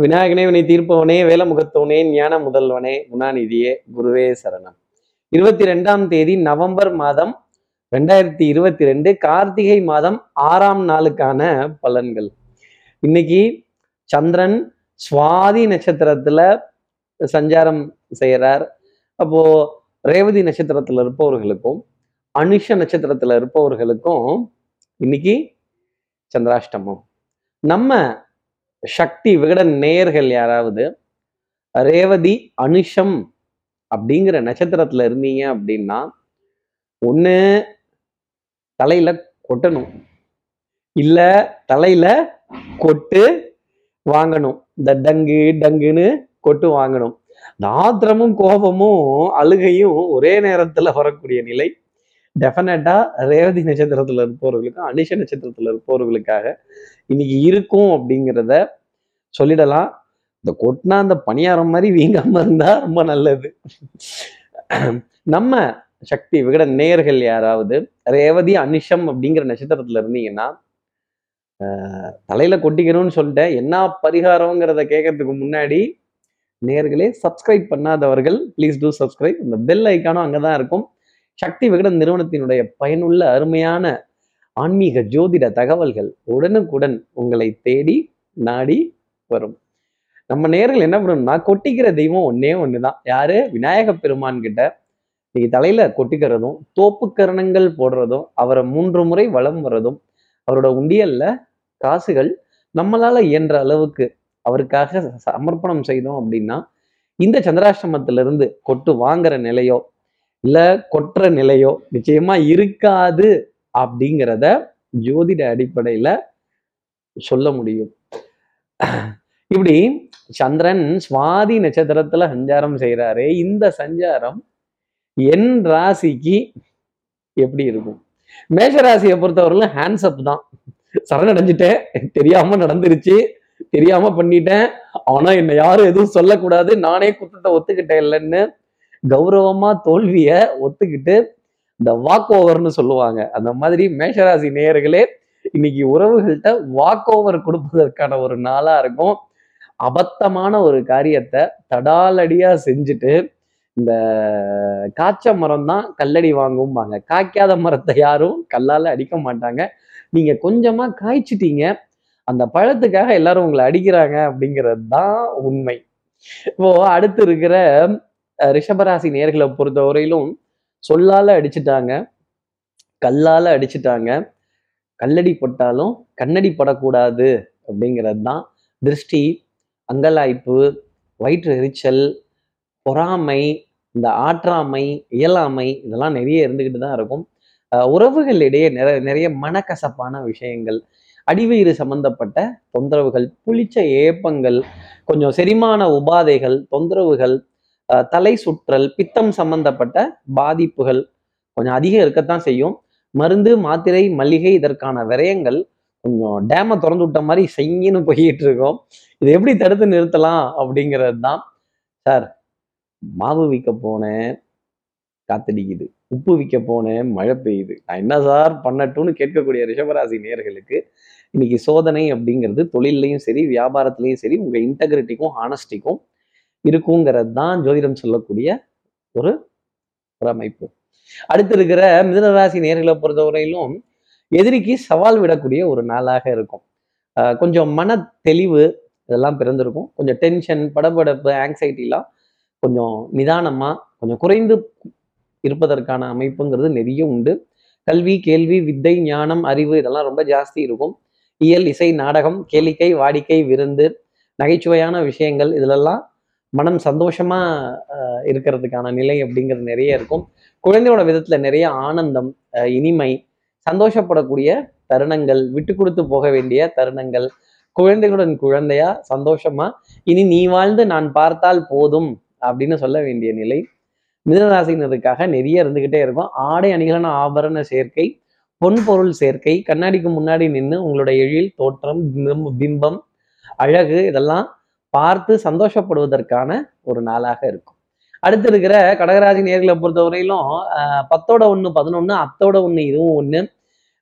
விநாயகனே வினை தீர்ப்பவனே வேலமுகத்தவனே ஞான முதல்வனே குணாநிதியே குருவே சரணம். இருபத்தி ரெண்டாம் தேதி நவம்பர் மாதம் ரெண்டாயிரத்தி இருபத்தி ரெண்டு கார்த்திகை மாதம் ஆறாம் நாளுக்கான பலன்கள். இன்னைக்கு சந்திரன் சுவாதி நட்சத்திரத்துல சஞ்சாரம் செய்யறார். அப்போ ரேவதி நட்சத்திரத்துல இருப்பவர்களுக்கும் அனுஷ நட்சத்திரத்துல இருப்பவர்களுக்கும் இன்னைக்கு சந்திராஷ்டமம். நம்ம சக்தி விகடன் நேயர்கள் யாராவது? ரேவதி அனுஷம் அப்படிங்கிற நட்சத்திரத்துல இருந்தீங்க அப்படின்னா ஒண்ணு தலையில கொட்டணும். இல்ல தலையில கொட்டு வாங்கணும். இந்த டங்கு டங்குன்னு கொட்டு வாங்கணும். நாத்திரமும் ஆத்திரமும் கோபமும் அழுகையும் ஒரே நேரத்துல வரக்கூடிய நிலை. டெஃபினட்டா ரேவதி நட்சத்திரத்துல இருப்பவர்களுக்கும் அனிஷ நட்சத்திரத்துல இருப்பவர்களுக்காக இன்னைக்கு இருக்கும் அப்படிங்கிறத சொல்லிடலாம். இந்த கொட்டினா அந்த பணியாரம் மாதிரி வீங்காம இருந்தா ரொம்ப நல்லது. நம்ம சக்தி விகட நேயர்கள் யாராவது ரேவதி அனிஷம் அப்படிங்கிற நட்சத்திரத்துல இருந்தீங்கன்னா தலையில கொட்டிக்கணும்னு சொல்லிட்டேன். என்ன பரிகாரங்கிறத கேட்கறதுக்கு முன்னாடி நேர்களே சப்ஸ்கிரைப் பண்ணாதவர்கள் ப்ளீஸ் டூ சப்ஸ்கிரைப் இந்த பெல் ஐக்கானும் அங்கதான் இருக்கும். சக்தி விகடன் நிறுவனத்தினுடைய பயனுள்ள அருமையான ஆன்மீக ஜோதிட தகவல்கள் உடனுக்குடன் உங்களை தேடி நாடி வரும். நம்ம நேர்கள் என்ன பண்ணணும்னா கொட்டிக்கிற தெய்வம் ஒன்னே ஒண்ணுதான். யாரு? விநாயக பெருமான் கிட்ட. இன்னைக்கு தலையில கொட்டிக்கிறதும் தோப்புக்கரணங்கள் போடுறதும் அவரை மூன்று முறை வளம் வர்றதும் அவரோட உண்டியல்ல காசுகள் நம்மளால இயன்ற அளவுக்கு அவருக்காக சமர்ப்பணம் செய்தோம் அப்படின்னா இந்த சந்திராசிரமத்திலிருந்து கொட்டு வாங்குற நிலையோ இல்ல கொட்டுற நிலையோ நிச்சயமா இருக்காது அப்படிங்கிறத ஜோதிட அடிப்படையில சொல்ல முடியும். இப்படி சந்திரன் சுவாதி நட்சத்திரத்துல சஞ்சாரம் செய்யறாரு இந்த சஞ்சாரம் என் ராசிக்கு எப்படி இருக்கும்? மேஷ ராசியை பொறுத்தவரையிலும் ஹேண்ட்ஸ்அப் தான். சரணடைஞ்சிட்டேன். தெரியாம நடந்துருச்சு. தெரியாம பண்ணிட்டேன். ஆனா என்னை யாரும் எதுவும் சொல்லக்கூடாது. நானே குத்தத்தை ஒத்துக்கிட்டேன் இல்லைன்னு கௌரவமா தோல்விய ஒத்துக்கிட்டு இந்த வாக் ஓவர்னு சொல்லுவாங்க. அந்த மாதிரி மேஷராசி நேயர்களே இன்னைக்கு உறவுகள்கிட்ட வாக் ஓவர் கொடுப்பதற்கான ஒரு நாளா இருக்கும். அபத்தமான ஒரு காரியத்தை தடாலடியா செஞ்சுட்டு இந்த காய்ச்ச மரம் தான் கல்லடி வாங்கும்பாங்க. காய்க்காத மரத்தை யாரும் கல்லால் அடிக்க மாட்டாங்க. நீங்க கொஞ்சமா காய்ச்சிட்டீங்க. அந்த பழத்துக்காக எல்லாரும் உங்களை அடிக்கிறாங்க அப்படிங்கிறது தான் உண்மை. இப்போ அடுத்து இருக்கிற ரிஷபராசி நேர்களை பொறுத்தவரையிலும் சொல்லால அடிச்சிட்டாங்க கல்லால அடிச்சிட்டாங்க. கல்லடி பட்டாலும் கண்ணடி படக்கூடாது அப்படிங்கிறது தான் திருஷ்டி அங்கலாய்ப்பு வயிற்று எரிச்சல் பொறாமை இந்த ஆற்றாமை இயலாமை இதெல்லாம் நிறைய இருந்துக்கிட்டு தான் இருக்கும். உறவுகளிடையே நிறைய நிறைய மனக்கசப்பான விஷயங்கள் அடிவயிறு சம்பந்தப்பட்ட தொந்தரவுகள் புளிச்ச ஏப்பங்கள் கொஞ்சம் செரிமான உபாதைகள் தொந்தரவுகள் தலை சுற்றல் பித்தம் சம்பந்தப்பட்ட பாதிப்புகள் கொஞ்சம் அதிகம் இருக்கத்தான் செய்யும். மருந்து மாத்திரை மல்லிகை இதற்கான விரயங்கள் கொஞ்சம் டேமை திறந்து விட்ட மாதிரி செய்யின்னு போயிட்டு இருக்கோம். இதை எப்படி தடுத்து நிறுத்தலாம் அப்படிங்கிறது தான் சார் மாவு விற்க போனேன் காத்தடிக்குது. உப்பு விற்க போனேன் மழை பெய்யுது. நான் என்ன சார் பண்ணட்டும்னு கேட்கக்கூடிய ரிஷபராசி நேயர்களுக்கு இன்னைக்கு சோதனை அப்படிங்கிறது தொழிலையும் சரி வியாபாரத்திலையும் சரி உங்க இன்டெகிரிட்டிக்கும் ஹானஸ்டிக்கும் இருக்குங்கிறது தான் ஜோதிடம் சொல்லக்கூடிய ஒரு ஒரு அமைப்பு அடுத்து இருக்கிற மிதனராசி நேர்களை பொறுத்தவரையிலும் எதிரிக்கு சவால் விடக்கூடிய ஒரு நாளாக இருக்கும். கொஞ்சம் மன தெளிவு இதெல்லாம் பிறந்திருக்கும். கொஞ்சம் டென்ஷன் படபடப்பு ஆங்ஸைட்டிலாம் கொஞ்சம் நிதானமாக கொஞ்சம் குறைந்து இருப்பதற்கான அமைப்புங்கிறது நிறைய உண்டு. கல்வி கேள்வி வித்தை ஞானம் அறிவு இதெல்லாம் ரொம்ப ஜாஸ்தி இருக்கும். இயல் இசை நாடகம் கேளிக்கை வாடிக்கை விருந்து நகைச்சுவையான விஷயங்கள் இதிலெல்லாம் மனம் சந்தோஷமா இருக்கிறதுக்கான நிலை அப்படிங்கிறது நிறைய இருக்கும். குழந்தையோட விதத்துல நிறைய ஆனந்தம் இனிமை சந்தோஷப்படக்கூடிய தருணங்கள் விட்டு கொடுத்து போக வேண்டிய தருணங்கள். குழந்தைகளுடன் குழந்தையா சந்தோஷமா இனி நீ வாழ்ந்து நான் பார்த்தால் போதும் அப்படின்னு சொல்ல வேண்டிய நிலை. மிதனராசினருக்காக நிறைய இருந்துகிட்டே இருக்கும். ஆடை அணிகளான ஆபரண சேர்க்கை பொன் பொருள் சேர்க்கை கண்ணாடிக்கு முன்னாடி நின்று உங்களோட எழில் தோற்றம் பிம்பம் அழகு இதெல்லாம் பார்த்து சந்தோஷப்படுவதற்கான ஒரு நாளாக இருக்கும். அடுத்து இருக்கிற கடகராசி நேர்களை பொறுத்தவரையிலும் ஆஹ், பத்தோட ஒண்ணு பதினொன்னு அத்தோட ஒண்ணு இதுவும் ஒண்ணு.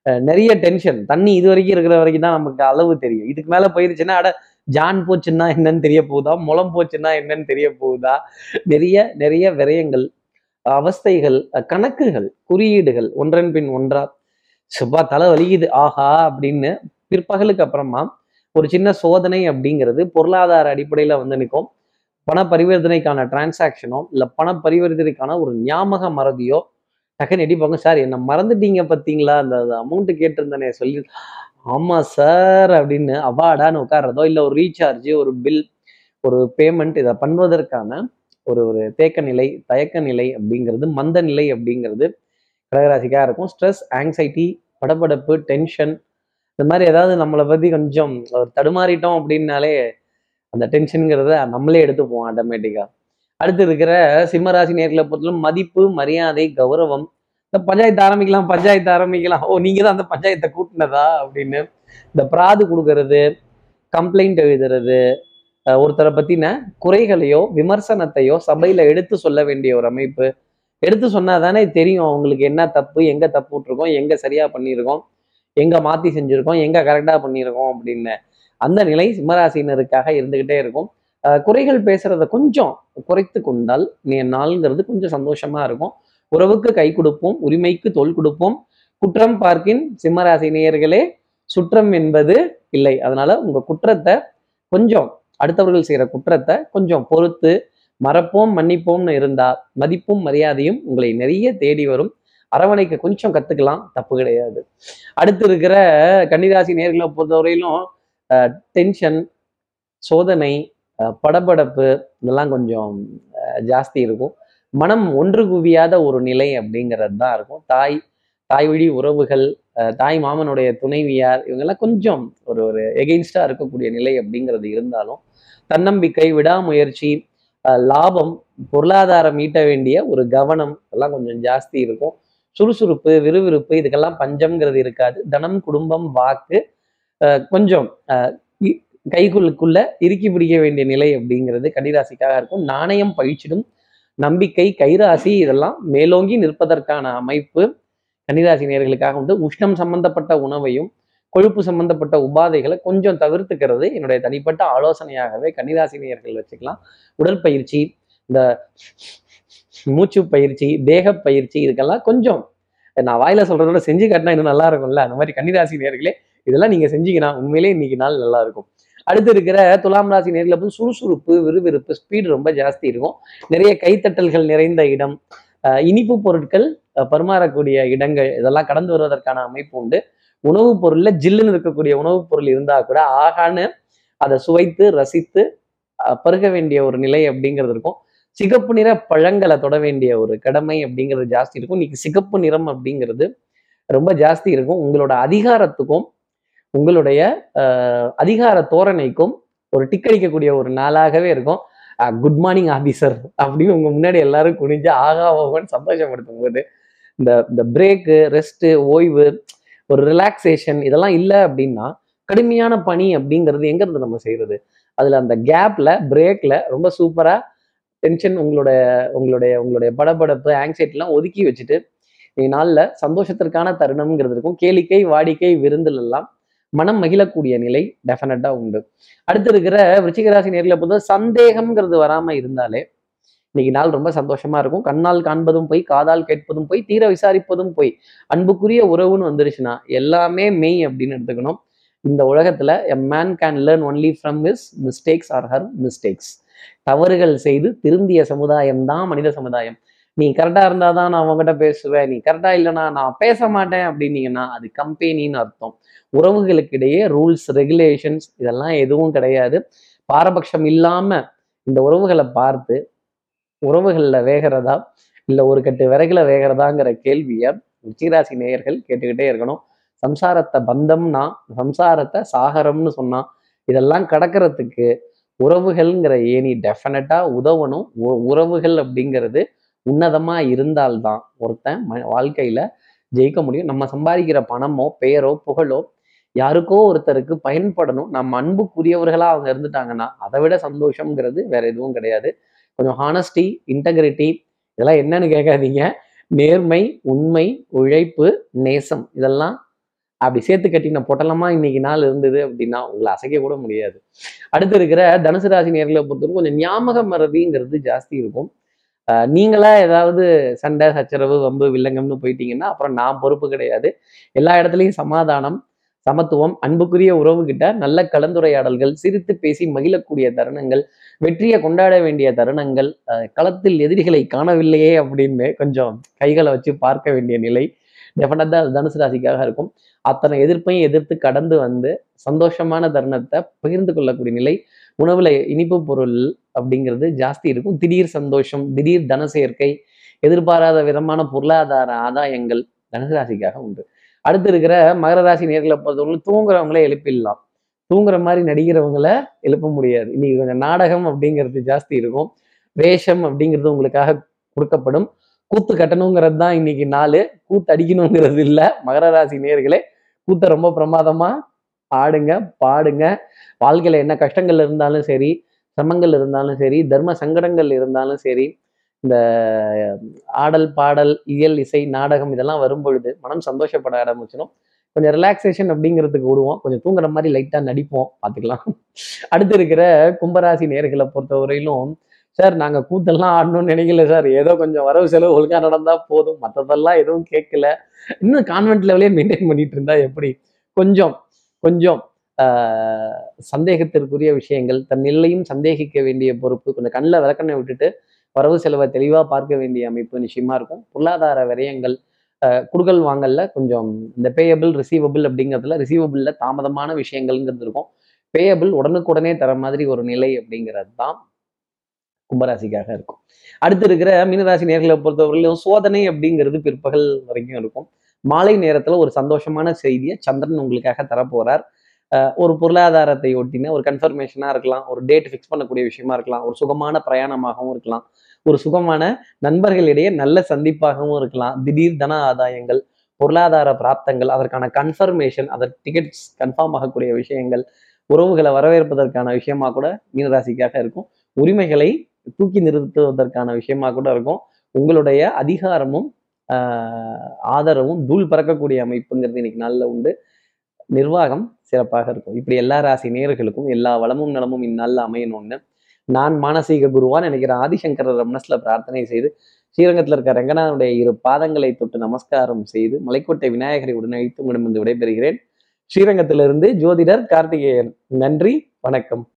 அஹ், நிறைய டென்ஷன் தண்ணி இது வரைக்கும் இருக்கிற வரைக்கும் தான் நமக்கு அளவு தெரியும். இதுக்கு மேல போயிருச்சுன்னா அட ஜான் போச்சுன்னா என்னன்னு தெரிய போகுதா? முளம் போச்சுன்னா என்னன்னு தெரிய போகுதா? நிறைய நிறைய விரயங்கள் அவஸ்தைகள் கணக்குகள் குறியீடுகள் ஒன்றன் பின் ஒன்றா. சுப்பா தலை வலிக்குது. ஆஹா அப்படின்னு பிற்பகலுக்கு அப்புறமா ஒரு சின்ன சோதனை அப்படிங்கிறது பொருளாதார அடிப்படையில் வந்து நிற்கும் பண பரிவர்த்தனைக்கான டிரான்சாக்ஷனோ இல்லை பண பரிவர்த்தனைக்கான ஒரு ஞாபக மறதியோ டக்குன்னு எடிப்பாங்க சார் என்னை மறந்துட்டீங்க பார்த்தீங்களா? அந்த அமௌண்ட்டு கேட்டிருந்தேனே சொல்லி ஆமாம் சார் அப்படின்னு அவாடான்னு உட்கார்றதோ இல்லை ஒரு ரீசார்ஜ் ஒரு பில் ஒரு பேமெண்ட் இதை பண்ணுவதற்கான ஒரு ஒரு தேக்க நிலை தயக்க நிலை அப்படிங்கிறது மந்த நிலை அப்படிங்கிறது கடகராசிக்காக இருக்கும். ஸ்ட்ரெஸ் ஆங்ஸைட்டி படபடப்பு டென்ஷன் இந்த மாதிரி ஏதாவது நம்மளை பற்றி கொஞ்சம் ஒரு தடுமாறிட்டோம் அப்படின்னாலே அந்த டென்ஷனுங்கிறத நம்மளே எடுத்துப்போம் ஆட்டோமேட்டிக்காக அடுத்து இருக்கிற சிம்மராசி நேர்களை பொறுத்தவரை மதிப்பு மரியாதை கௌரவம் இந்த பஞ்சாயத்து ஆரம்பிக்கலாம் பஞ்சாயத்து ஆரம்பிக்கலாம். ஓ நீங்க தான் அந்த பஞ்சாயத்தை கூட்டினதா அப்படின்னு. இந்த பிராது கொடுக்கறது கம்ப்ளைண்ட் எழுதுறது ஒருத்தரை பத்தின குறைகளையோ விமர்சனத்தையோ சபையில் எடுத்து சொல்ல வேண்டிய ஒரு அமைப்பு. எடுத்து சொன்னா தானே தெரியும் அவங்களுக்கு என்ன தப்பு எங்க தப்பு விட்டுருக்கோம் எங்க சரியா பண்ணியிருக்கோம். எங்க மாத்தி செஞ்சிருக்கோம் எங்க கரெக்டாக பண்ணியிருக்கோம் அப்படின்னு அந்த நிலை சிம்மராசினருக்காக இருந்துகிட்டே இருக்கும். குறைகள் பேசுறத கொஞ்சம் குறைத்து கொண்டால் நீ நாள்ங்கிறது கொஞ்சம் சந்தோஷமா இருக்கும். உறவுக்கு கை கொடுப்போம் உரிமைக்கு தோல் கொடுப்போம். குற்றம் பார்க்கின் சிம்மராசி நேயர்களே சுற்றம் என்பது இல்லை. அதனால உங்க குற்றத்தை கொஞ்சம் அடுத்தவர்கள் செய்யற குற்றத்தை கொஞ்சம் பொறுத்து மறப்போம் மன்னிப்போம்னு இருந்தா மதிப்பும் மரியாதையும் உங்களை நிறைய தேடி வரும். அரவணைக்க கொஞ்சம் கத்துக்கலாம் தப்பு கிடையாது. அடுத்து இருக்கிற கன்னிராசி நேர்களை பொறுத்தவரையிலும் டென்ஷன் சோதனை அஹ் படபடப்பு இதெல்லாம் கொஞ்சம் அஹ் ஜாஸ்தி இருக்கும். மனம் ஒன்று குவியாத ஒரு நிலை அப்படிங்கிறது தான் இருக்கும். தாய் தாய் வழி உறவுகள் அஹ் தாய் மாமனுடைய துணைவியார் இவங்கெல்லாம் கொஞ்சம் ஒரு ஒரு எகெயின்ஸ்டாக இருக்கக்கூடிய நிலை அப்படிங்கிறது இருந்தாலும் தன்னம்பிக்கை விடாமுயற்சி அஹ் லாபம் பொருளாதாரம் ஈட்ட வேண்டிய ஒரு கவனம் எல்லாம் கொஞ்சம் ஜாஸ்தி இருக்கும். சுறுசுறுப்பு விறுவிறுப்பு இதுக்கெல்லாம் பஞ்சம்ங்கிறது இருக்காது. தனம் குடும்பம் வாக்கு அஹ் கொஞ்சம் அஹ் இ- கைக்குள்ளுக்குள்ள இறுக்கி பிடிக்க வேண்டிய நிலை அப்படிங்கிறது கன்னிராசிக்காக இருக்கும். நாணயம் பழிச்சிடும். நம்பிக்கை கைராசி இதெல்லாம் மேலோங்கி நிற்பதற்கான அமைப்பு கன்னிராசி நேர்களுக்காக உண்டு. உஷ்ணம் சம்பந்தப்பட்ட உணவையும் கொழுப்பு சம்பந்தப்பட்ட உபாதைகளை கொஞ்சம் தவிர்த்துக்கிறது என்னுடைய தனிப்பட்ட ஆலோசனையாகவே கன்னிராசி நேர்கள் வச்சுக்கலாம். உடற்பயிற்சி இந்த மூச்சு பயிற்சி தேக பயிற்சி இதுக்கெல்லாம் கொஞ்சம். நான் வாயில சொல்றதோட செஞ்சு காட்டினா இன்னும் நல்லா இருக்கும்ல? அந்த மாதிரி கன்னிராசி நேர்களே இதெல்லாம் நீங்க செஞ்சீங்கன்னா உண்மையிலே இன்னைக்கு நாள் நல்லா இருக்கும். அடுத்து இருக்கிற துலாம் ராசி நேரில் வந்து சுறுசுறுப்பு விறுவிறுப்பு ஸ்பீடு ரொம்ப ஜாஸ்தி இருக்கும். நிறைய கைத்தட்டல்கள் நிறைந்த இடம் இனிப்பு பொருட்கள் பரிமாறக்கூடிய இடங்கள் இதெல்லாம் கடந்து வருவதற்கான அமைப்பு உண்டு. உணவுப் பொருள்ல ஜில்லுன்னு இருக்கக்கூடிய உணவுப் பொருள் இருந்தா கூட ஆகான்னு அதை சுவைத்து ரசித்து பருக வேண்டிய ஒரு நிலை அப்படிங்கிறது இருக்கும். சிகப்பு நிற பழங்களை தொட வேண்டிய ஒரு கடமை அப்படிங்கிறது ஜாஸ்தி இருக்கும். இன்னைக்கு சிகப்பு நிறம் அப்படிங்கிறது ரொம்ப ஜாஸ்தி இருக்கும். உங்களோட அதிகாரத்துக்கும் உங்களுடைய அதிகார தோரணைக்கும் ஒரு டிக் அடிக்கக்கூடிய ஒரு நாளாகவே இருக்கும். குட் மார்னிங் ஆபீசர் அப்படின்னு உங்க முன்னாடி எல்லாரும் குனிஞ்சு ஆகா ஓகன்னு சந்தோஷப்படுத்தும் போது இந்த இந்த பிரேக்கு ரெஸ்ட்டு ஓய்வு ஒரு ரிலாக்ஸேஷன் இதெல்லாம் இல்லை அப்படின்னா கடுமையான பணி அப்படிங்கிறது எங்கேருந்து நம்ம செய்கிறது அதில் அந்த கேப்பில் பிரேக்கில் ரொம்ப சூப்பராக டென்ஷன் உங்களோட உங்களுடைய உங்களுடைய படபடப்பு ஆங்ஸைட்டிலாம் ஒதுக்கி வச்சுட்டு நீ நாளில் சந்தோஷத்திற்கான தருணம்ங்கிறது இருக்கும். கேளிக்கை வாடிக்கை விருந்தில் எல்லாம் மனம் மகிழக்கூடிய நிலை டெஃபினட்டா உண்டு. அடுத்து இருக்கிற விருச்சிகராசி நேரில் பொறுத்த சந்தேகம்ங்கிறது வராம இருந்தாலே இன்னைக்கு நாள் ரொம்ப சந்தோஷமா இருக்கும். கண்ணால் காண்பதும் போய் காதால் கேட்பதும் போய் தீர விசாரிப்பதும் போய் அன்புக்குரிய உறவுன்னு வந்துருச்சுன்னா எல்லாமே மெய் அப்படின்னு எடுத்துக்கணும். இந்த உலகத்துல a man can learn only from his mistakes or her mistakes தவறுகள் செய்து திருந்திய சமுதாயம் தான் மனித சமுதாயம். நீ கரெக்டா இருந்தா தான் நான் உங்ககிட்ட பேசுவேன். நீ கரெக்டா இல்லைனா நான் பேச மாட்டேன் அப்படின்னீங்கன்னா அது கம்பெனின்னு அர்த்தம். உறவுகளுக்கு இடையே ரூல்ஸ் ரெகுலேஷன்ஸ் இதெல்லாம் எதுவும் கிடையாது. பாரபட்சம் இல்லாம இந்த உறவுகளை பார்த்து உறவுகளில் வேகிறதா இல்லை ஒரு கட்டு விறகுல வேகிறதாங்கிற கேள்வியை உச்சிராசி நேயர்கள் கேட்டுக்கிட்டே இருக்கணும். சம்சாரத்தை பந்தம்னா சம்சாரத்தை சாகரம்னு சொன்னா இதெல்லாம் கடக்கிறதுக்கு உறவுகள்ங்கிற ஏணி டெஃபினட்டாக உதவணும். உ- உறவுகள் அப்படிங்கிறது உன்னதமாக இருந்தால்தான் ஒருத்தன் ம- வாழ்க்கையில் ஜெயிக்க முடியும். நம்ம சம்பாதிக்கிற பணமோ பெயரோ புகழோ யாருக்கோ ஒருத்தருக்கு பயன்படணும். நம்ம அன்புக்குரியவர்களாக அவங்க இருந்துட்டாங்கன்னா அதை விட சந்தோஷம்ங்கிறது வேற எதுவும் கிடையாது. கொஞ்சம் ஹானஸ்டி இன்டெகிரிட்டி இதெல்லாம் என்னன்னு கேட்காதீங்க. நேர்மை உண்மை உழைப்பு நேசம் இதெல்லாம் அப்படி சேர்த்து கட்டின பொட்டலமா இன்னைக்கு நாள் இருந்தது அப்படின்னா உங்களை அசைக்க கூட முடியாது. அடுத்து இருக்கிற தனுசு ராசி நேர்களை பொறுத்தவரைக்கும் கொஞ்சம் ஞாபக மறதிங்கிறது ஜாஸ்தி இருக்கும். ஆஹ் நீங்களா ஏதாவது சண்டை சச்சரவு வம்பு வில்லங்கம்னு போயிட்டீங்கன்னா அப்புறம் நான் பொறுப்பு கிடையாது. எல்லா இடத்துலையும் சமாதானம் சமத்துவம் அன்புக்குரிய உறவுகிட்ட நல்ல கலந்துரையாடல்கள் சிரித்து பேசி மகிழக்கூடிய தருணங்கள் வெற்றியை கொண்டாட வேண்டிய தருணங்கள் களத்தில் எதிரிகளை காணவில்லையே அப்படின்னு கொஞ்சம் கைகளை வச்சு பார்க்க வேண்டிய நிலை. டெஃபினட்டா தனுசு ராசிக்காக இருக்கும். அத்தனை எதிர்ப்பையும் எதிர்த்து கடந்து வந்து சந்தோஷமான தருணத்தை பகிர்ந்து கொள்ளக்கூடிய நிலை உணவுல இனிப்பு பொருள் அப்படிங்கிறது ஜாஸ்தி இருக்கும். திடீர் சந்தோஷம் திடீர் தன சேர்க்கை எதிர்பாராத விதமான பொருளாதார ஆதாயங்கள் தனுசு ராசிக்காக உண்டு. அடுத்து இருக்கிற மகர ராசி நேர்களை பொறுத்தவரை தூங்குறவங்களே எழுப்பிடலாம். தூங்குற மாதிரி நடிக்கிறவங்கள எழுப்ப முடியாது. இன்னைக்கு கொஞ்சம் நாடகம் அப்படிங்கிறது ஜாஸ்தி இருக்கும். வேஷம் அப்படிங்கிறது உங்களுக்காக கொடுக்கப்படும். கூத்து கட்டணுங்கிறது தான் இன்னைக்கு நாள். கூத்து அடிக்கணுங்கிறது இல்லை. மகர ராசி நேர்களே கூத்த ரொம்ப பிரமாதமா ஆடுங்க பாடுங்க. வாழ்க்கையில என்ன கஷ்டங்கள் இருந்தாலும் சரி சிரமங்கள் இருந்தாலும் சரி தர்ம சங்கடங்கள் இருந்தாலும் சரி இந்த ஆடல் பாடல் இயல் இசை நாடகம் இதெல்லாம் வரும் பொழுது மனம் சந்தோஷப்பட ஆரம்பிச்சிடும். கொஞ்சம் ரிலாக்ஸேஷன் அப்படிங்கிறதுக்கு விடுவோம். கொஞ்சம் தூங்குற மாதிரி லைட்டா நடிப்போம். பார்த்துக்கலாம். அடுத்து இருக்கிற கும்பராசி நேர்களை பொறுத்தவரையிலும் சார் நாங்கள் கூத்தெல்லாம் ஆடணும்னு நினைக்கல சார். ஏதோ கொஞ்சம் வரவு செலவு ஒழுங்காக நடந்தால் போதும். மற்றதெல்லாம் எதுவும் கேட்கல. இன்னும் கான்வென்ட் லெவலே மெயின்டைன் பண்ணிட்டு இருந்தா எப்படி? கொஞ்சம் கொஞ்சம் சந்தேகத்திற்குரிய விஷயங்கள் தன் நிலையும் சந்தேகிக்க வேண்டிய பொறுப்பு கொஞ்சம் கண்ணில் விளக்கண்ணை விட்டுட்டு வரவு செலவை தெளிவாக பார்க்க வேண்டிய அமைப்பு நிச்சயமா இருக்கும். பொருளாதார விரயங்கள் குடுகல் வாங்கல்ல கொஞ்சம் இந்த பேயபிள் ரிசீவபிள் அப்படிங்கிறதுல ரிசீவபிளில் தாமதமான விஷயங்கள்ங்கிறது இருக்கும். பேயபிள் உடனுக்குடனே தர மாதிரி ஒரு நிலை அப்படிங்கிறது தான் கும்பராசிக்காக இருக்கும். அடுத்து இருக்கிற மீனராசி நேர்களை பொறுத்தவரையிலும் சோதனை அப்படிங்கிறது பிற்பகல் வரைக்கும் இருக்கும். மாலை நேரத்துல ஒரு சந்தோஷமான செய்தியை சந்திரன் உங்களுக்காக தரப்போறார். ஒரு பொருளாதாரத்தை ஒட்டின ஒரு கன்ஃபர்மேஷனா இருக்கலாம் ஒரு டேட் ஃபிக்ஸ் பண்ணக்கூடிய விஷயமா இருக்கலாம் ஒரு சுகமான பிரயாணமாகவும் இருக்கலாம் ஒரு சுகமான நண்பர்களிடையே நல்ல சந்திப்பாகவும் இருக்கலாம் திடீர் தன ஆதாயங்கள் பொருளாதார பிராப்தங்கள் அதற்கான கன்ஃபர்மேஷன் அதற்கு டிக்கெட்ஸ் கன்ஃபார்ம் ஆகக்கூடிய விஷயங்கள் உறவுகளை வரவேற்பதற்கான விஷயமா கூட மீனராசிக்காக இருக்கும். உரிமைகளை தூக்கி நிறுத்துவதற்கான விஷயமா கூட இருக்கும். உங்களுடைய அதிகாரமும் ஆதரவும் தூள் பறக்கக்கூடிய அமைப்புங்கிறது இன்னைக்கு நாளில் உண்டு. நிர்வாகம் சிறப்பாக இருக்கும். இப்படி எல்லா ராசி நேர்களுக்கும் எல்லா வளமும் நலமும் இந்நாளில் அமையணும்னு நான் மானசீக குருவான் நினைக்கிற ஆதிசங்கரர் மனசுல பிரார்த்தனை செய்து ஸ்ரீரங்கத்தில் இருக்க ரங்கநாதனுடைய இரு பாதங்களை தொட்டு நமஸ்காரம் செய்து மலைக்கோட்டை விநாயகரை உடனழைத்து உங்களிடமிருந்து விடைபெறுகிறேன். ஸ்ரீரங்கத்திலிருந்து ஜோதிடர் கார்த்திகேயன். நன்றி வணக்கம்.